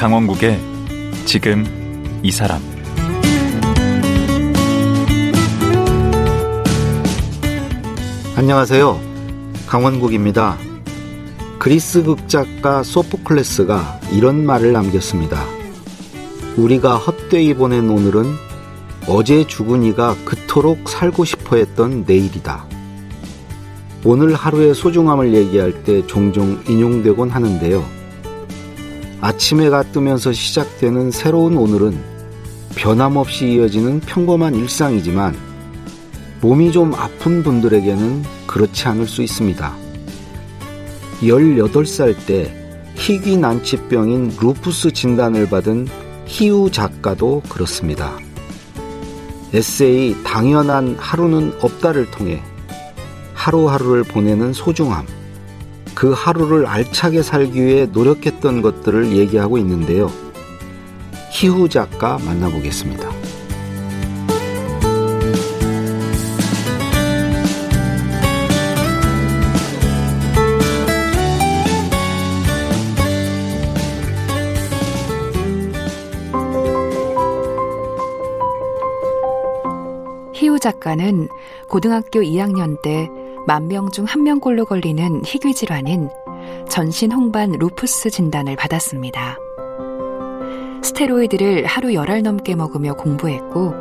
강원국의 지금 이 사람 안녕하세요. 강원국입니다. 그리스 극작가 소포클레스가 이런 말을 남겼습니다. 우리가 헛되이 보낸 오늘은 어제 죽은 이가 그토록 살고 싶어 했던 내일이다. 오늘 하루의 소중함을 얘기할 때 종종 인용되곤 하는데요. 아침 해가 뜨면서 시작되는 새로운 오늘은 변함없이 이어지는 평범한 일상이지만 몸이 좀 아픈 분들에게는 그렇지 않을 수 있습니다. 18살 때 희귀 난치병인 루푸스 진단을 받은 희우 작가도 그렇습니다. 에세이 당연한 하루는 없다를 통해 하루하루를 보내는 소중함, 그 하루를 알차게 살기 위해 노력했던 것들을 얘기하고 있는데요. 희후 작가 만나보겠습니다. 희우 작가는 고등학교 2학년 때 만 명 중 한 명꼴로 걸리는 희귀 질환인 전신 홍반 루푸스 진단을 받았습니다. 스테로이드를 하루 열알 넘게 먹으며 공부했고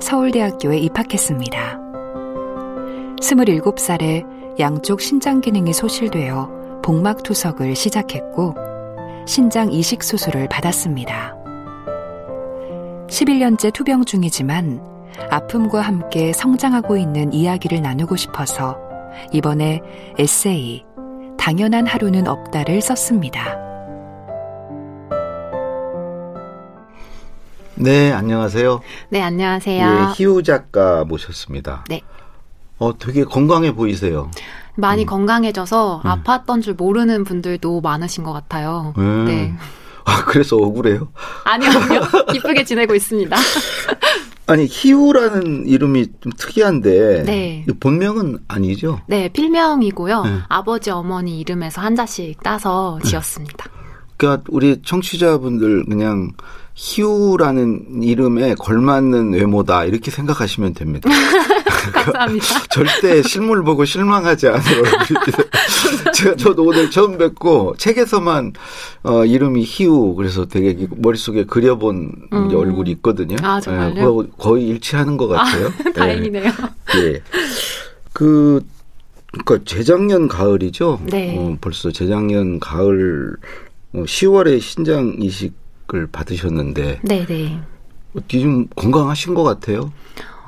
서울대학교에 입학했습니다. 27살에 양쪽 신장 기능이 소실되어 복막 투석을 시작했고 신장 이식 수술을 받았습니다. 11년째 투병 중이지만 아픔과 함께 성장하고 있는 이야기를 나누고 싶어서 이번에 에세이 당연한 하루는 없다를 썼습니다. 네, 안녕하세요. 네, 안녕하세요. 예, 희우 작가 모셨습니다. 네. 어, 되게 건강해 보이세요. 많이 음. 건강해져서 음. 아팠던 줄 모르는 분들도 많으신 것 같아요. 음. 네. 아, 그래서 억울해요? 아니요, 아니요. 기쁘게 지내고 있습니다. 아니, 희우라는 이름이 좀 특이한데. 네. 이 본명은 아니죠? 네, 필명이고요. 네. 아버지, 어머니 이름에서 한자씩 따서 지었습니다. 그러니까 우리 청취자분들 그냥 희우라는 이름에 걸맞는 외모다 이렇게 생각하시면 됩니다. 감사합니다. 절대 실물 보고 실망하지 않을 얼굴이 제가 저도 오늘 처음 뵙고 책에서만 어, 이름이 희우 그래서 되게 머릿속에 그려본 음. 얼굴이 있거든요. 아, 정말요? 예, 그거 거의 일치하는 것 같아요. 예. 다행이네요. 예. 그, 그니까 재작년 가을이죠? 네. 어, 벌써 재작년 가을 어, 10월에 신장 이식 을 받으셨는데, 네네. 요즘 건강하신 것 같아요?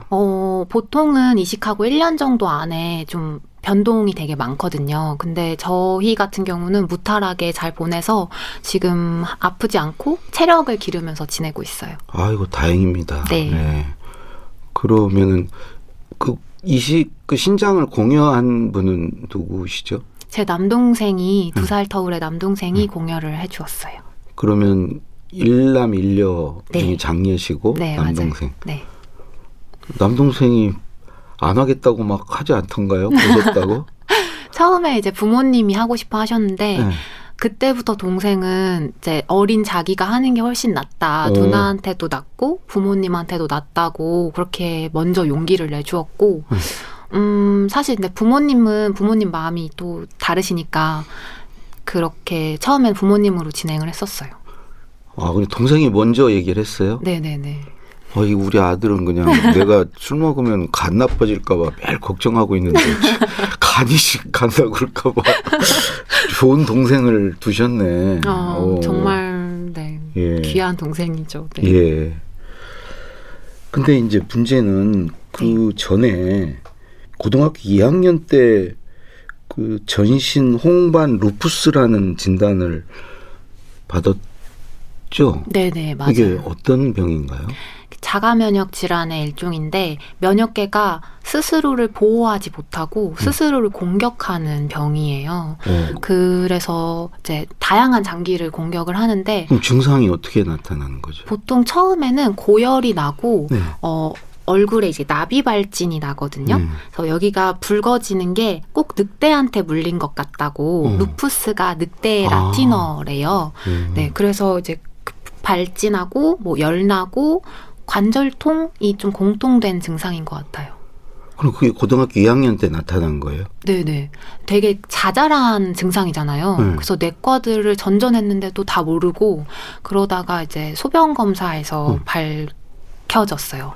어, 보통은 이식하고 1년 정도 안에 좀 변동이 되게 많거든요. 근데 저희 같은 경우는 무탈하게 잘 보내서 지금 아프지 않고 체력을 기르면서 지내고 있어요. 아이고, 다행입니다. 네. 그러면은, 그 이식, 그 신장을 공여한 분은 누구시죠? 제 남동생이 음. 두살 터울의 남동생이 공여를 해주었어요. 그러면 일남 일녀 네. 중에 장녀시고, 네, 남동생. 네. 남동생이 안 하겠다고 막 하지 않던가요? 보셨다고? 처음에 이제 부모님이 하고 싶어 하셨는데 네. 그때부터 동생은 이제 어린 자기가 하는 게 훨씬 낫다. 어. 누나한테도 낫고 부모님한테도 낫다고 그렇게 먼저 용기를 내주었고 음. 음, 사실 근데 부모님은 부모님 마음이 또 다르시니까 그렇게 처음엔 부모님으로 진행을 했었어요. 아, 근데 동생이 먼저 얘기를 했어요? 네네네. 어이, 우리 아들은 그냥 내가 술 먹으면 간 나빠질까봐 매일 걱정하고 있는데, 간이 식 간다 그럴까봐. 좋은 동생을 두셨네. 어, 어, 정말 네 예. 귀한 동생이죠. 네. 예. 근데 이제 문제는 그 네. 전에 고등학교 2학년 때 그 전신 홍반 루푸스라는 진단을 받았 죠? 네네 맞아요. 이게 어떤 병인가요? 자가 면역 질환의 일종인데 면역계가 스스로를 보호하지 못하고 음. 스스로를 공격하는 병이에요. 어, 그래서 이제 다양한 장기를 공격을 하는데 그럼 증상이 어떻게 나타나는 거죠? 보통 처음에는 고열이 나고 네. 어 얼굴에 이제 나비 발진이 나거든요. 음. 그래서 여기가 붉어지는 게 꼭 늑대한테 물린 것 같다고 어. 루푸스가 늑대 아. 라틴어래요. 음. 네, 그래서 이제 그 발진하고 뭐 열나고 관절통이 좀 공통된 증상인 것 같아요. 그럼 그게 고등학교 2학년 때 나타난 거예요? 네네. 되게 자잘한 증상이잖아요. 네. 그래서 내과들을 전전했는데도 다 모르고 그러다가 이제 소변 검사에서 음. 밝혀졌어요.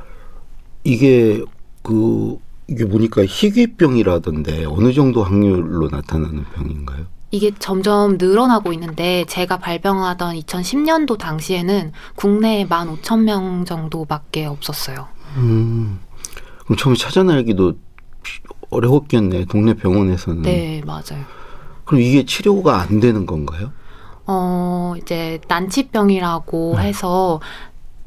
이게 그 이게 보니까 희귀병이라던데 어느 정도 확률로 나타나는 병인가요? 이게 점점 늘어나고 있는데 제가 발병하던 2010년도 당시에는 국내에 15,000명 정도밖에 없었어요. 음. 그럼 처음에 찾아내기도 어려웠겠네. 동네 병원에서는. 네, 맞아요. 그럼 이게 치료가 안 되는 건가요? 어, 이제 난치병이라고 네. 해서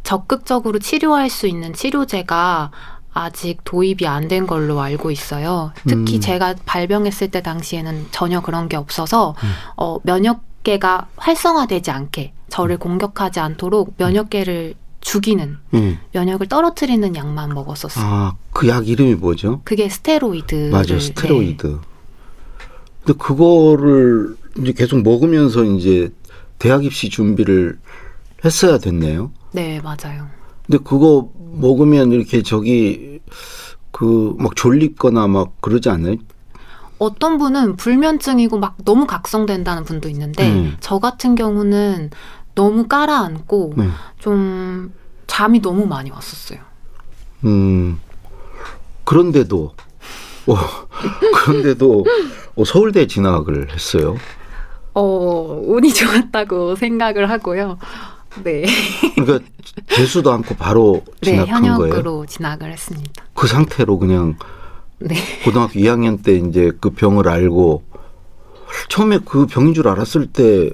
적극적으로 치료할 수 있는 치료제가 아직 도입이 안 된 걸로 알고 있어요. 특히 음. 제가 발병했을 때 당시에는 전혀 그런 게 없어서 음. 어, 면역계가 활성화되지 않게 저를 공격하지 않도록 면역계를 죽이는 예. 면역을 떨어뜨리는 약만 먹었었어요. 아, 그 약 이름이 뭐죠? 그게 스테로이드. 맞아요. 스테로이드. 근데 그거를 이제 계속 먹으면서 이제 대학 입시 준비를 했어야 됐네요. 네, 맞아요. 근데 그거 먹으면 이렇게 저기 그 막 졸립거나 막 그러지 않아요? 어떤 분은 불면증이고 막 너무 각성된다는 분도 있는데 음. 저 같은 경우는 너무 깔아앉고 네. 좀 잠이 너무 많이 왔었어요. 음. 그런데도 어, 그런데도 어, 서울대 진학을 했어요. 어, 운이 좋았다고 생각을 하고요. 네. 그러니까 재수도 않고 바로 네, 진학한 거예요. 현역으로 진학을 했습니다. 그 상태로 그냥 네. 고등학교 2학년 때 이제 그 병을 알고 처음에 그 병인 줄 알았을 때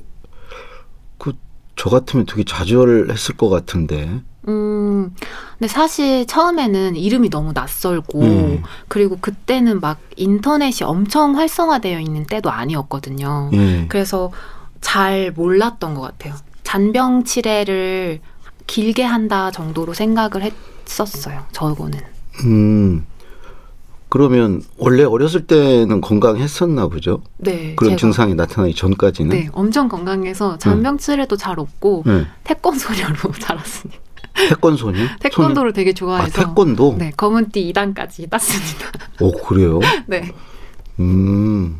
그 저 같으면 되게 좌절했을 것 같은데. 음, 근데 사실 처음에는 이름이 너무 낯설고, 음. 그리고 그때는 막 인터넷이 엄청 활성화되어 있는 때도 아니었거든요. 예. 그래서 잘 몰랐던 것 같아요. 잔병 치레를 길게 한다 정도로 생각을 했었어요. 저거는. 음. 그러면 원래 어렸을 때는 건강했었나 보죠. 네. 그런 증상이 나타나기 전까지는. 네, 엄청 건강해서 잔병 치레도 잘 없고 네. 태권 소녀로 자랐습니다. 태권 소녀? 태권도를 되게 소녀? 좋아해서 아, 태권도? 네, 검은 띠 2단까지 땄습니다. 오, 그래요? 네. 음.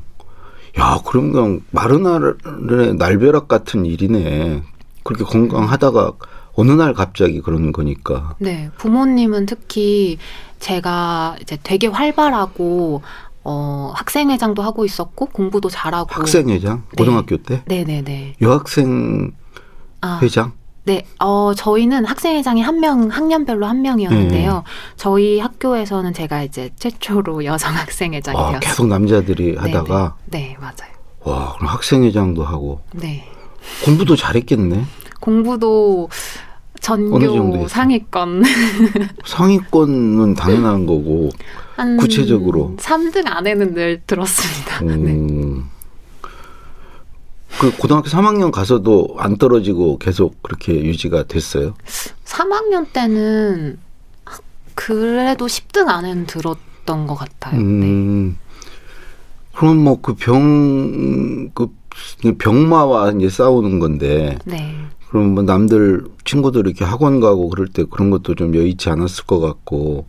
야, 그럼 그냥 마른 하늘의 날벼락 같은 일이네. 그렇게 건강하다가 어느 날 갑자기 그러는 거니까. 네, 부모님은 특히 제가 이제 되게 활발하고 어, 학생회장도 하고 있었고 공부도 잘하고 학생회장? 네. 고등학교 때? 네, 네, 네. 여학생 아, 회장? 네, 어, 저희는 학생회장이 한 명, 학년별로 한 명이었는데요. 네. 저희 학교에서는 제가 이제 최초로 여성 학생회장이 아, 되었어요. 계속 남자들이 하다가 네, 네, 맞아요. 와, 그럼 학생회장도 하고 네. 공부도 잘했겠네. 공부도 전교? 상위권 상위권은 당연한 거고. 한 구체적으로? 3등 안에는 늘 들었습니다. 네. 음. 그 고등학교 3학년 가서도 안 떨어지고 계속 그렇게 유지가 됐어요. 3학년 때는 그래도 10등 안에는 들었던 것 같아요. 네. 음. 그럼 뭐 그 병, 그 병마와 이제 싸우는 건데, 네. 그럼 뭐 남들, 친구들 이렇게 학원 가고 그럴 때 그런 것도 좀 여의치 않았을 것 같고,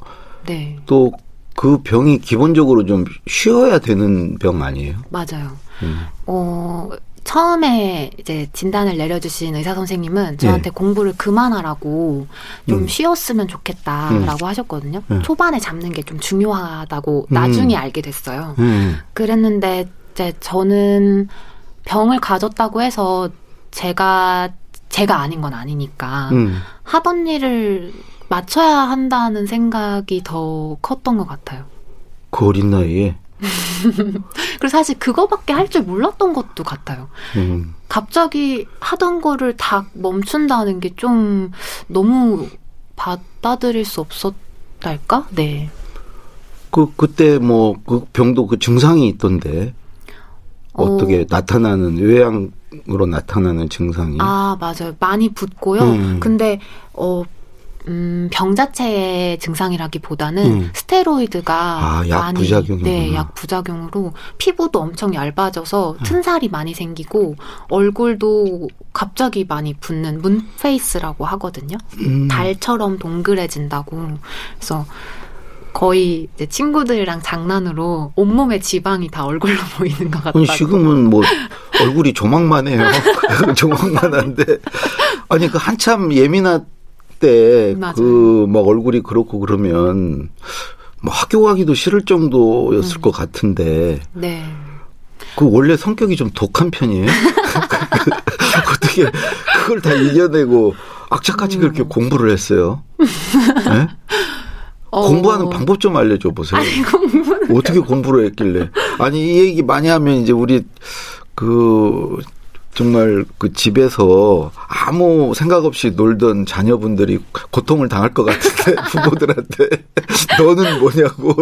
네. 또 그 병이 기본적으로 좀 쉬어야 되는 병 아니에요? 맞아요. 음. 어, 처음에 이제 진단을 내려주신 의사 선생님은 저한테 공부를 그만하라고 좀 네. 음. 쉬었으면 좋겠다라고 하셨거든요. 네. 초반에 잡는 게 좀 중요하다고 음. 나중에 알게 됐어요. 음. 그랬는데 이제 저는 병을 가졌다고 해서 제가 제가 아닌 건 아니니까 음. 하던 일을 맞춰야 한다는 생각이 더 컸던 것 같아요. 그 어린 나이에. 그리고 사실 그거밖에 할 줄 몰랐던 것도 같아요. 음. 갑자기 하던 거를 다 멈춘다는 게 좀 너무 받아들일 수 없었달까? 네. 그, 그때 뭐, 그 병도 그 증상이 있던데, 어떻게 나타나는, 외양으로 나타나는 증상이. 아, 맞아요. 많이 붓고요. 음. 근데, 어, 음, 병 자체의 증상이라기보다는 음. 스테로이드가 아, 약 많이 부작용이구나. 네, 약 부작용으로 피부도 엄청 얇아져서 음. 튼살이 많이 생기고 얼굴도 갑자기 많이 붓는 문페이스라고 하거든요. 음. 달처럼 동그래진다고. 그래서 거의 이제 친구들이랑 장난으로 온몸에 지방이 다 얼굴로 보이는 것 같다고. 아니 지금은 뭐 얼굴이 조망만 해요. 조망만 한데 아니 그 한참 예민할 때. 그 막 얼굴이 그렇고 그러면 뭐 학교 가기도 싫을 정도였을 음. 것 같은데 네. 그 원래 성격이 좀 독한 편이에요. 어떻게 그걸 다 이겨내고 악착같이 음. 그렇게 공부를 했어요. 네? 어, 공부하는 방법 좀 알려줘 보세요. 아니, 공부는. 어떻게 공부를 했길래. 아니, 이 얘기 많이 하면 이제 우리 그 정말 그 집에서 아무 생각 없이 놀던 자녀분들이 고통을 당할 것 같은데 부모들한테 너는 뭐냐고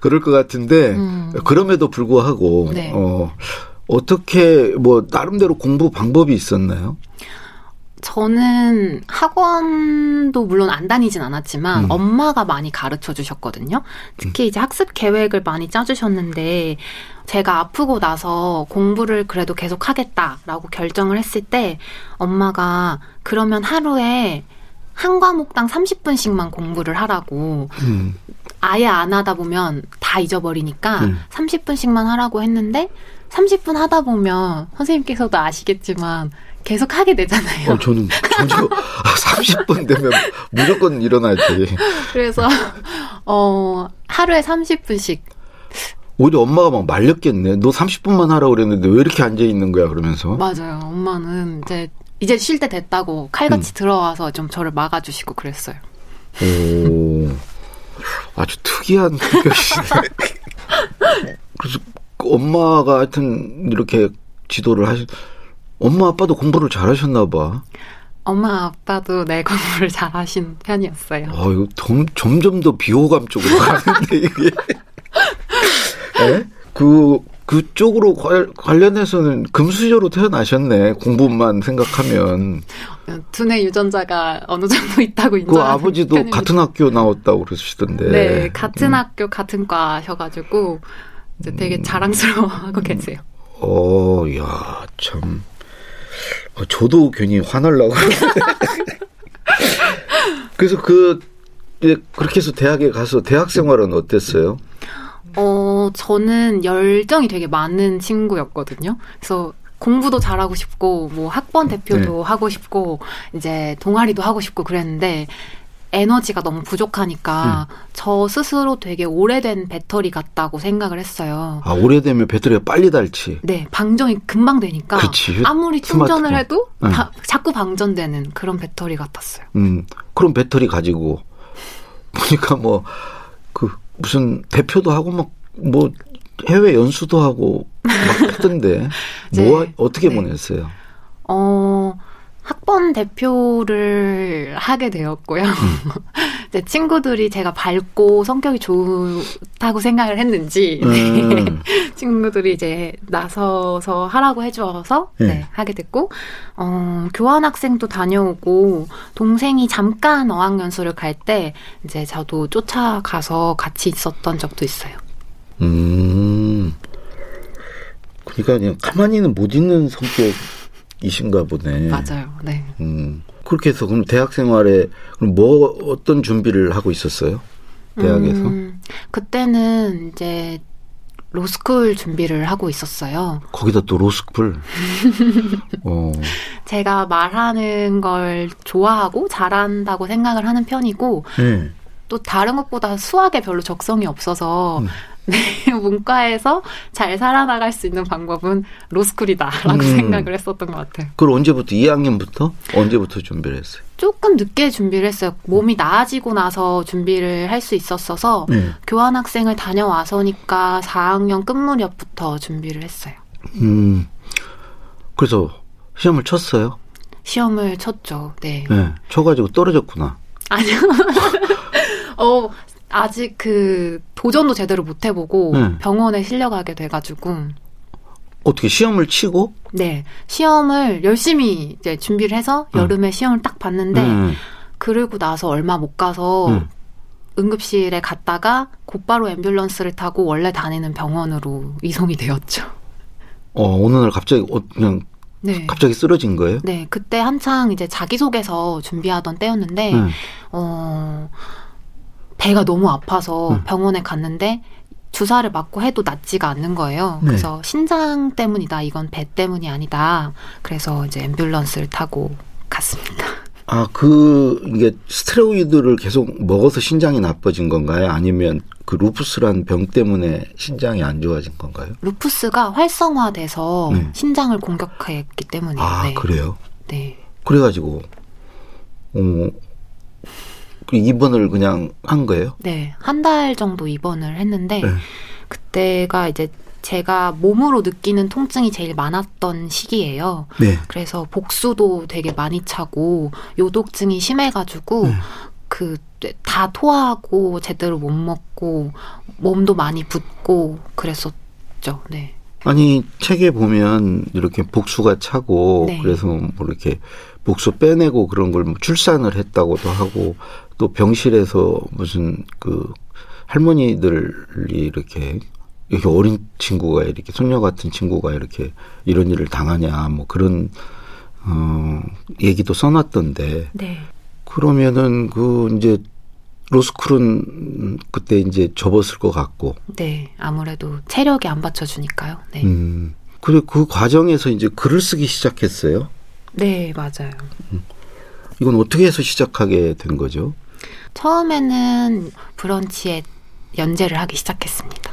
그럴 것 같은데 음. 그럼에도 불구하고 네. 어 어떻게 뭐 나름대로 공부 방법이 있었나요? 저는 학원도 물론 안 다니진 않았지만 음. 엄마가 많이 가르쳐 주셨거든요. 특히 이제 학습 계획을 많이 짜주셨는데 제가 아프고 나서 공부를 그래도 계속 하겠다라고 결정을 했을 때 엄마가 그러면 하루에 한 과목당 30분씩만 공부를 하라고 음. 아예 안 하다 보면 다 잊어버리니까 음. 30분씩만 하라고 했는데 30분 하다 보면 선생님께서도 아시겠지만 계속 하게 되잖아요. 어, 저는 전혀 30분 되면 무조건 일어나야지. 그래서 어 하루에 30분씩 오히려 엄마가 막 말렸겠네. 너 30분만 하라고 그랬는데 왜 이렇게 앉아 있는 거야 그러면서. 맞아요. 엄마는 이제 이제 쉴 때 됐다고 칼같이 음. 들어와서 좀 저를 막아주시고 그랬어요. 오. 아주 특이한 성격이시네. 그래서 엄마가 하여튼 이렇게 지도를 하시 엄마 아빠도 공부를 잘하셨나 봐. 엄마 아빠도 내 공부를 잘하신 편이었어요. 아, 이거 점, 점점 더 비호감 쪽으로 가는데 이게. 에? 그 그쪽으로 관- 관련해서는 금수저로 태어나셨네. 공부만 생각하면. 두뇌 유전자가 어느 정도 있다고 그 인정하는 아버지도 편입니다. 같은 학교 나왔다고 그러시던데. 네, 같은 음. 학교 같은 과셔가지고 이제 되게 자랑스러워하고 계세요. 어, 야, 참. 어, 저도 괜히 화날라고. 그래서 그, 그렇게 해서 대학에 가서 대학 생활은 어땠어요? 어, 저는 열정이 되게 많은 친구였거든요. 그래서 공부도 잘하고 싶고, 뭐 학번 대표도 하고 싶고, 이제 동아리도 하고 싶고 그랬는데, 에너지가 너무 부족하니까 저 스스로 되게 오래된 배터리 같다고 생각을 했어요. 아, 오래되면 배터리가 빨리 닳지. 네, 방전이 금방 되니까 그치. 아무리 충전을 스마트폰. 해도 응. 다- 자꾸 방전되는 그런 배터리 같았어요. 음, 그럼 배터리 가지고, 보니까 뭐, 그, 무슨 대표도 하고 막, 뭐, 해외 연수도 하고 막 했던데, 뭐, 네. 어떻게 네. 보냈어요? 어, 학번 대표를 하게 되었고요. 이제 친구들이 제가 밝고 성격이 좋다고 생각을 했는지, 네. 음, 친구들이 이제 나서서 하라고 해줘서, 네. 네, 하게 됐고, 어, 교환 학생도 다녀오고, 동생이 잠깐 어학연수를 갈 때, 이제 저도 쫓아가서 같이 있었던 적도 있어요. 음. 그러니까 그냥 가만히는 못 있는 성격 이신가 보네. 맞아요. 네. 음. 그렇게 해서 그럼 대학 생활에 그럼 뭐 어떤 준비를 하고 있었어요? 대학에서? 음, 그때는 이제 로스쿨 준비를 하고 있었어요. 거기다 또 로스쿨. 어. 제가 말하는 걸 좋아하고 잘한다고 생각을 하는 편이고 네. 또 다른 것보다 수학에 별로 적성이 없어서 음. 네, 문과에서 잘 살아나갈 수 있는 방법은 로스쿨이다라고 음. 생각을 했었던 것 같아요. 그걸 언제부터 2학년부터 언제부터 준비를 했어요? 조금 늦게 준비를 했어요. 몸이 나아지고 나서 준비를 할 수 있었어서 네. 교환 학생을 다녀와서니까 4학년 끝 무렵부터 준비를 했어요. 음. 그래서 시험을 쳤어요. 시험을 쳤죠. 네. 네. 쳐가지고 떨어졌구나. 아니요. 어, 아직 그 도전도 제대로 못 해보고 네. 병원에 실려가게 돼가지고 어떻게 시험을 치고? 네 시험을 열심히 이제 준비를 해서 음. 여름에 시험을 딱 봤는데 음. 그러고 나서 얼마 못 가서 음. 응급실에 갔다가 곧바로 앰뷸런스를 타고 원래 다니는 병원으로 이송이 되었죠. 어, 어느 날 갑자기 어, 그냥 네. 갑자기 쓰러진 거예요? 네, 그때 한창 이제 자기소개서 준비하던 때였는데, 네. 어, 배가 너무 아파서 음. 병원에 갔는데, 주사를 맞고 해도 낫지가 않는 거예요. 네. 그래서 신장 때문이다. 이건 배 때문이 아니다. 그래서 이제 앰뷸런스를 타고 갔습니다. 아, 그, 이게 스테로이드를 계속 먹어서 신장이 나빠진 건가요? 아니면 그 루푸스란 병 때문에 신장이 안 좋아진 건가요? 루푸스가 활성화돼서 네. 신장을 공격했기 때문에. 아, 네. 그래요? 네. 그래가지고, 어, 그 입원을 그냥 한 거예요? 네. 한 달 정도 입원을 했는데, 네. 그때가 이제 제가 몸으로 느끼는 통증이 제일 많았던 시기예요. 네. 그래서 복수도 되게 많이 차고 요독증이 심해가지고 네. 그다 토하고 제대로 못 먹고 몸도 많이 붓고 그랬었죠. 네. 아니, 책에 보면 이렇게 복수가 차고, 네. 그래서 뭐 이렇게 복수 빼내고 그런 걸 뭐 출산을 했다고도 하고, 또 병실에서 무슨 그 할머니들이 이렇게 이렇게 어린 친구가 이렇게 손녀 같은 친구가 이렇게 이런 일을 당하냐 뭐 그런 어 얘기도 써놨던데 네. 그러면은 그 이제 로스쿨은 그때 이제 접었을 것 같고 네. 아무래도 체력이 안 받쳐주니까요. 네. 음 그래 그 과정에서 이제 글을 쓰기 시작했어요 네, 맞아요. 이건 어떻게 해서 시작하게 된 거죠 처음에는 브런치에 연재를 하기 시작했습니다.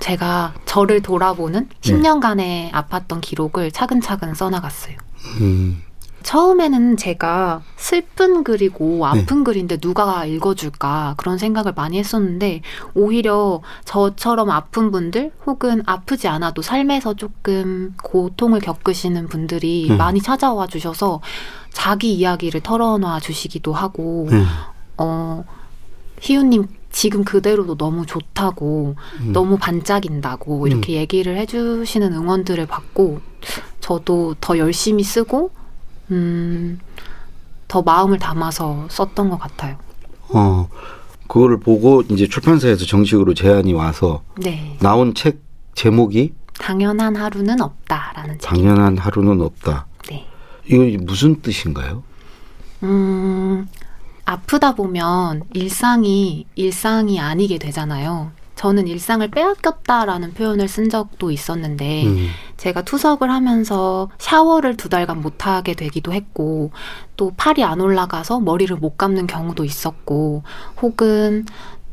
제가 저를 돌아보는 10년간의 아팠던 기록을 차근차근 써나갔어요. 음 처음에는 제가 슬픈 글이고 아픈 글인데 누가 읽어줄까 그런 생각을 많이 했었는데 오히려 저처럼 아픈 분들 혹은 아프지 않아도 삶에서 조금 고통을 겪으시는 분들이 음. 많이 찾아와 주셔서 자기 이야기를 털어놔 주시기도 하고 네. 어 희우님 지금 그대로도 너무 좋다고 음. 너무 반짝인다고 이렇게 얘기를 해주시는 응원들을 받고 저도 더 열심히 쓰고 음, 더 마음을 담아서 썼던 것 같아요. 어 그거를 보고 이제 출판사에서 정식으로 제안이 와서 네. 나온 책 제목이 당연한 하루는 없다라는 책. 당연한 하루는 없다. 네. 이거 무슨 뜻인가요? 음, 아프다 보면 일상이 일상이 아니게 되잖아요. 저는 일상을 빼앗겼다라는 표현을 쓴 적도 있었는데, 음. 제가 투석을 하면서 샤워를 두 달간 못 하게 되기도 했고, 또 팔이 안 올라가서 머리를 못 감는 경우도 있었고, 혹은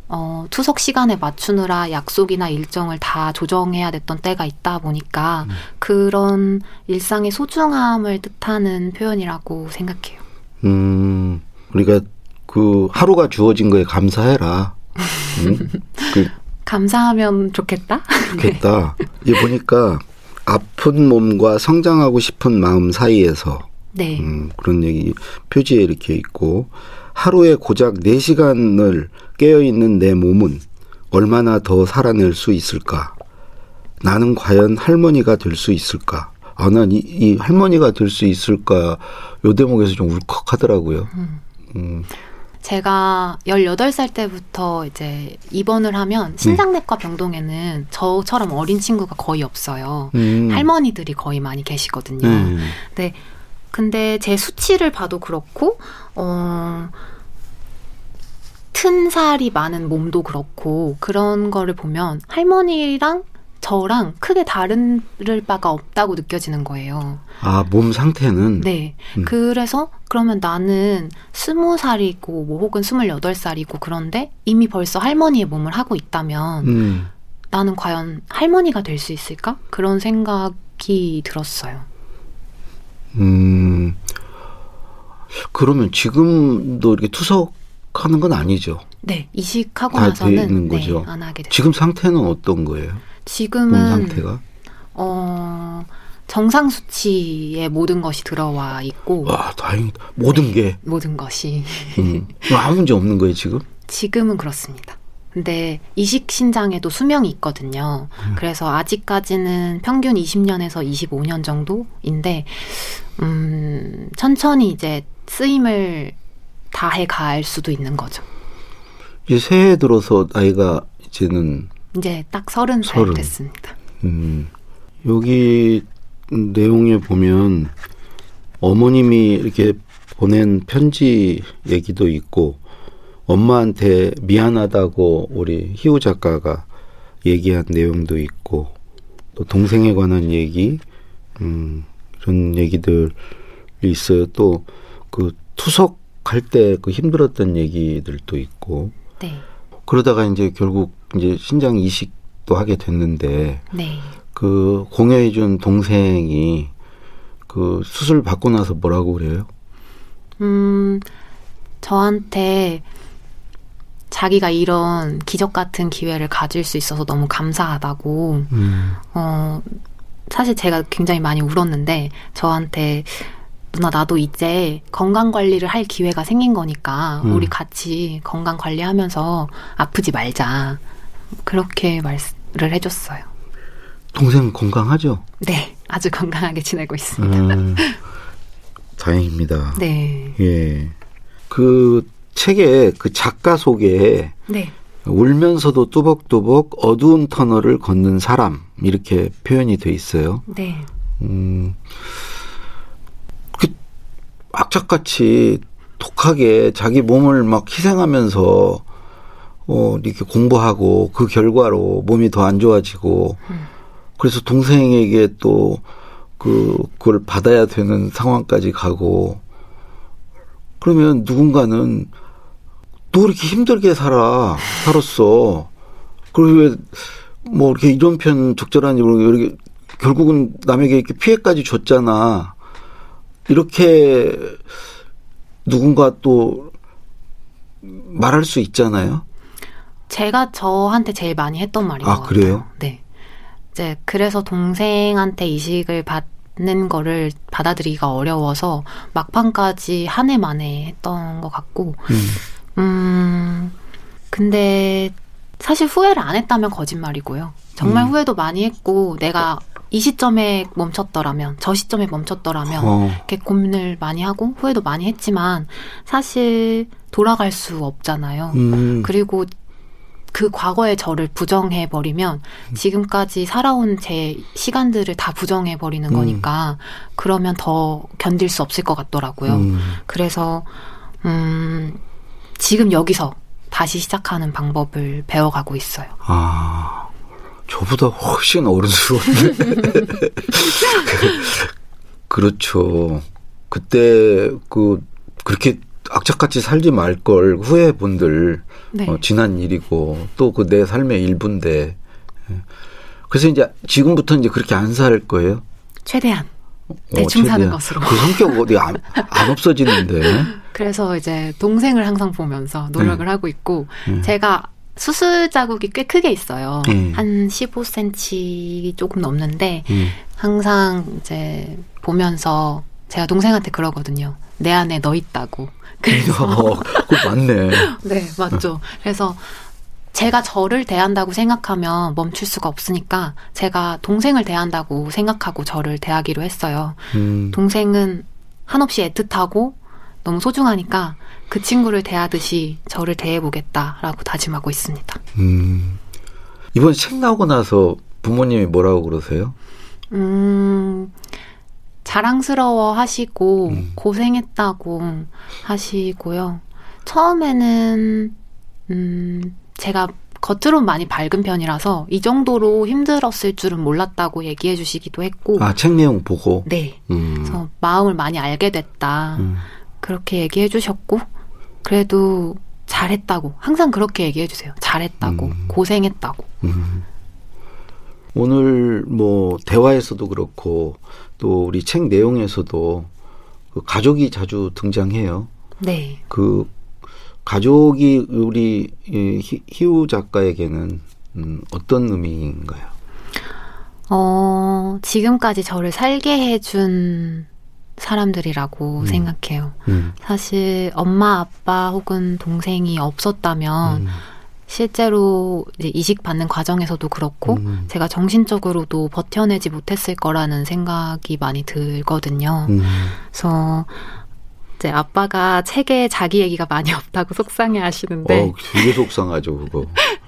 어, 투석 시간에 맞추느라 약속이나 일정을 다 조정해야 됐던 때가 있다 보니까 그런 일상의 소중함을 뜻하는 표현이라고 생각해요. 음, 그러니까 그 하루가 주어진 거에 감사해라. 음? 그 감사하면 좋겠다. 좋겠다. 이 보니까 아픈 몸과 성장하고 싶은 마음 사이에서 네. 음, 그런 얘기 표지에 이렇게 있고 하루에 고작 4시간을 깨어 있는 내 몸은 얼마나 더 살아낼 수 있을까? 나는 과연 할머니가 될 수 있을까? 아, 난 이, 이 할머니가 될 수 있을까? 요 대목에서 좀 울컥하더라고요. 음, 제가 18살 때부터 이제 입원을 하면 신장내과 병동에는 저처럼 어린 친구가 거의 없어요. 음. 할머니들이 거의 많이 계시거든요. 음. 네. 근데 제 수치를 봐도 그렇고, 어, 튼 살이 많은 몸도 그렇고, 그런 거를 보면 할머니랑 저랑 크게 다른 바가 없다고 느껴지는 거예요. 아, 몸 상태는 네. 음. 그래서 그러면 나는 스무 살이고 뭐 혹은 스물여덟 살이고 그런데 이미 벌써 할머니의 몸을 하고 있다면 음. 나는 과연 할머니가 될 수 있을까? 그런 생각이 들었어요. 음. 그러면 지금도 이렇게 투석하는 건 아니죠. 네, 이식하고 다 나서는 네. 안 하게 됐어요. 지금 상태는 어떤 거예요? 몸 지금은 상태가? 어, 정상 수치에 모든 것이 들어와 있고 와, 다행이다. 모든 게 모든 것이 음. 아무 문제 없는 거예요, 지금? 지금은 그렇습니다. 근데 이식 신장에도 수명이 있거든요. 음. 그래서 아직까지는 평균 20년에서 25년 정도인데 음, 천천히 이제 쓰임을 다해 갈 수도 있는 거죠. 이제 새해 들어서 나이가 이제는 이제 딱 서른 살. 됐습니다. 음, 여기 내용에 보면 어머님이 이렇게 보낸 편지 얘기도 있고 엄마한테 미안하다고 우리 희우 작가가 얘기한 내용도 있고 또 동생에 관한 얘기 음, 이런 얘기들이 있어요. 또 그 투석 할 때 그 힘들었던 얘기들도 있고 네. 그러다가 이제 결국 이제 신장 이식도 하게 됐는데 네. 그 공여해 준 동생이 그 수술 받고 나서 뭐라고 그래요? 음, 저한테 자기가 이런 기적 같은 기회를 가질 수 있어서 너무 감사하다고, 음. 어, 사실 제가 굉장히 많이 울었는데, 저한테, 누나, 나도 이제 건강 관리를 할 기회가 생긴 거니까, 음. 우리 같이 건강 관리하면서 아프지 말자. 그렇게 말을 해줬어요. 동생 건강하죠? 네, 아주 건강하게 지내고 있습니다. 음, 다행입니다. 네. 예. 그 책에 그 작가 속에 네. 울면서도 뚜벅뚜벅 어두운 터널을 걷는 사람 이렇게 표현이 돼 있어요. 네. 음, 그 악착같이 독하게 자기 몸을 막 희생하면서 어, 이렇게 공부하고 그 결과로 몸이 더 안 좋아지고 그래서 동생에게 또 그, 그걸 받아야 되는 상황까지 가고 그러면 누군가는 너 이렇게 힘들게 살아, 살았어. 그리고 왜, 뭐, 이렇게 이런 편 적절한지 모르고, 이렇게, 결국은 남에게 이렇게 피해까지 줬잖아. 이렇게 누군가 또 말할 수 있잖아요. 제가 저한테 제일 많이 했던 말인 아, 것 같아요. 그래요? 네. 이제 그래서 동생한테 이식을 받는 거를 받아들이기가 어려워서 막판까지 한 해 만에 했던 것 같고, 음. 음, 근데 사실 후회를 안 했다면 거짓말이고요. 정말 음. 후회도 많이 했고, 내가 이 시점에 멈췄더라면, 저 시점에 멈췄더라면, 어, 이렇게 고민을 많이 하고 후회도 많이 했지만, 사실 돌아갈 수 없잖아요. 음. 그리고 그 과거의 저를 부정해 버리면 지금까지 살아온 제 시간들을 다 부정해 버리는 음. 거니까 그러면 더 견딜 수 없을 것 같더라고요. 음. 그래서 음 지금 여기서 다시 시작하는 방법을 배워가고 있어요. 아, 저보다 훨씬 어른스러운데. 그렇죠. 그때 그 그렇게 악착같이 살지 말 걸 후회 분들 네. 어, 지난 일이고 또 그 내 삶의 일부인데. 예. 그래서 이제 지금부터 이제 그렇게 안 살 거예요. 최대한 어, 대충 사는 최대한. 것으로. 그 성격 어디 안, 안 없어지는데. 그래서 이제 동생을 항상 보면서 노력을 네. 하고 있고 음. 제가 수술 자국이 꽤 크게 있어요. 음. 한 15cm 조금 넘는데 음. 항상 이제 보면서 제가 동생한테 그러거든요. 내 안에 너 있다고. 그래서 어, 맞네. 네 맞죠. 그래서 제가 저를 대한다고 생각하면 멈출 수가 없으니까 제가 동생을 대한다고 생각하고 저를 대하기로 했어요. 음. 동생은 한없이 애틋하고 너무 소중하니까 그 친구를 대하듯이 저를 대해보겠다라고 다짐하고 있습니다. 음. 이번 책 나오고 나서 부모님이 뭐라고 그러세요? 음, 자랑스러워 하시고, 음. 고생했다고 하시고요. 처음에는, 음, 제가 겉으론 많이 밝은 편이라서 이 정도로 힘들었을 줄은 몰랐다고 얘기해 주시기도 했고, 아, 책 내용 보고. 네. 음. 그래서 마음을 많이 알게 됐다. 음. 그렇게 얘기해 주셨고, 그래도 잘했다고. 항상 그렇게 얘기해 주세요. 잘했다고. 음. 고생했다고. 음. 오늘 뭐 대화에서도 그렇고 또 우리 책 내용에서도 그 가족이 자주 등장해요. 네. 그 가족이 우리 이 희- 희우 작가에게는 음, 어떤 의미인가요? 어, 지금까지 저를 살게 해준 사람들이라고 음. 생각해요. 음. 사실 엄마, 아빠 혹은 동생이 없었다면 음. 실제로 이제 이식 받는 과정에서도 그렇고 음. 제가 정신적으로도 버텨내지 못했을 거라는 생각이 많이 들거든요. 음. 그래서 이제 아빠가 책에 자기 얘기가 많이 없다고 속상해 하시는데. 어, 되게 속상하죠, 그거.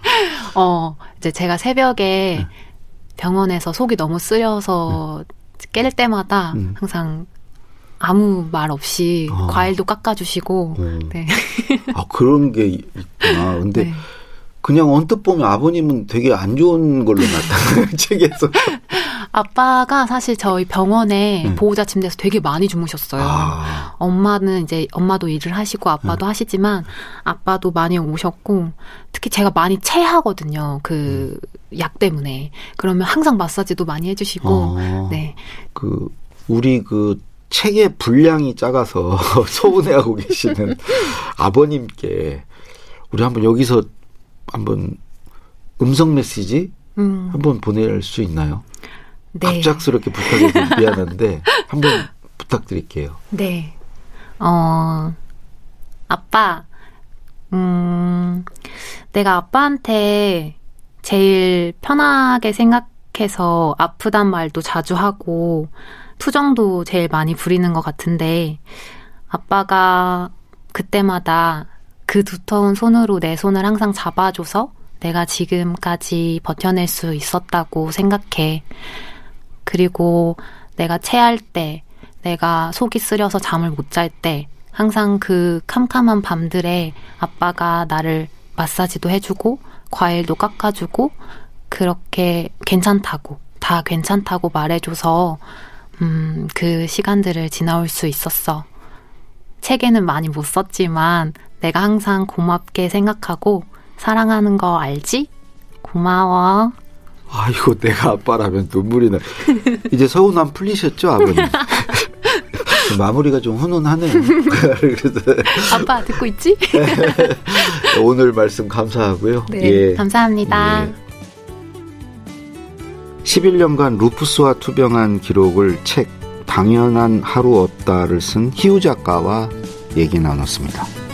어, 이제 제가 새벽에 네. 병원에서 속이 너무 쓰려서 깰 때마다 음. 항상 아무 말 없이 어. 과일도 깎아주시고, 어. 네. 아, 그런 게 있구나. 근데 네. 그냥 언뜻 보면 아버님은 되게 안 좋은 걸로 나타나요, 책에서. 아빠가 사실 저희 병원에 음. 보호자 침대에서 되게 많이 주무셨어요. 아, 엄마는 이제 엄마도 일을 하시고 아빠도 하시지만 아빠도 많이 오셨고 특히 제가 많이 체하거든요. 그 약 때문에. 그러면 항상 마사지도 많이 해주시고 어, 네. 그, 우리 그 책의 분량이 작아서 서운해하고 계시는 아버님께 우리 한번 여기서 한번 음성 메시지 음, 한번 보낼 수 있나요? 네. 갑작스럽게 부탁해서 미안한데 한번 부탁드릴게요. 네. 어, 아빠, 음, 내가 아빠한테 제일 편하게 생각해서 아프단 말도 자주 하고, 투정도 제일 많이 부리는 것 같은데, 아빠가 그때마다 그 두터운 손으로 내 손을 항상 잡아줘서 내가 지금까지 버텨낼 수 있었다고 생각해. 그리고 내가 체할 때, 내가 속이 쓰려서 잠을 못 잘 때, 항상 그 캄캄한 밤들에 아빠가 나를 마사지도 해주고, 과일도 깎아주고, 그렇게 괜찮다고, 다 괜찮다고 말해줘서, 음, 그 시간들을 지나올 수 있었어. 책에는 많이 못 썼지만, 내가 항상 고맙게 생각하고, 사랑하는 거 알지? 고마워. 아, 이거 내가 아빠라면 눈물이 나. 이제 서운함 풀리셨죠, 아버님? 마무리가 좀 훈훈하네요. 아빠 듣고 있지? 오늘 말씀 감사하고요. 네, 예. 감사합니다. 예. 11년간 루푸스와 투병한 기록을 책 당연한 하루 없다를 쓴 희우 작가와 얘기 나눴습니다.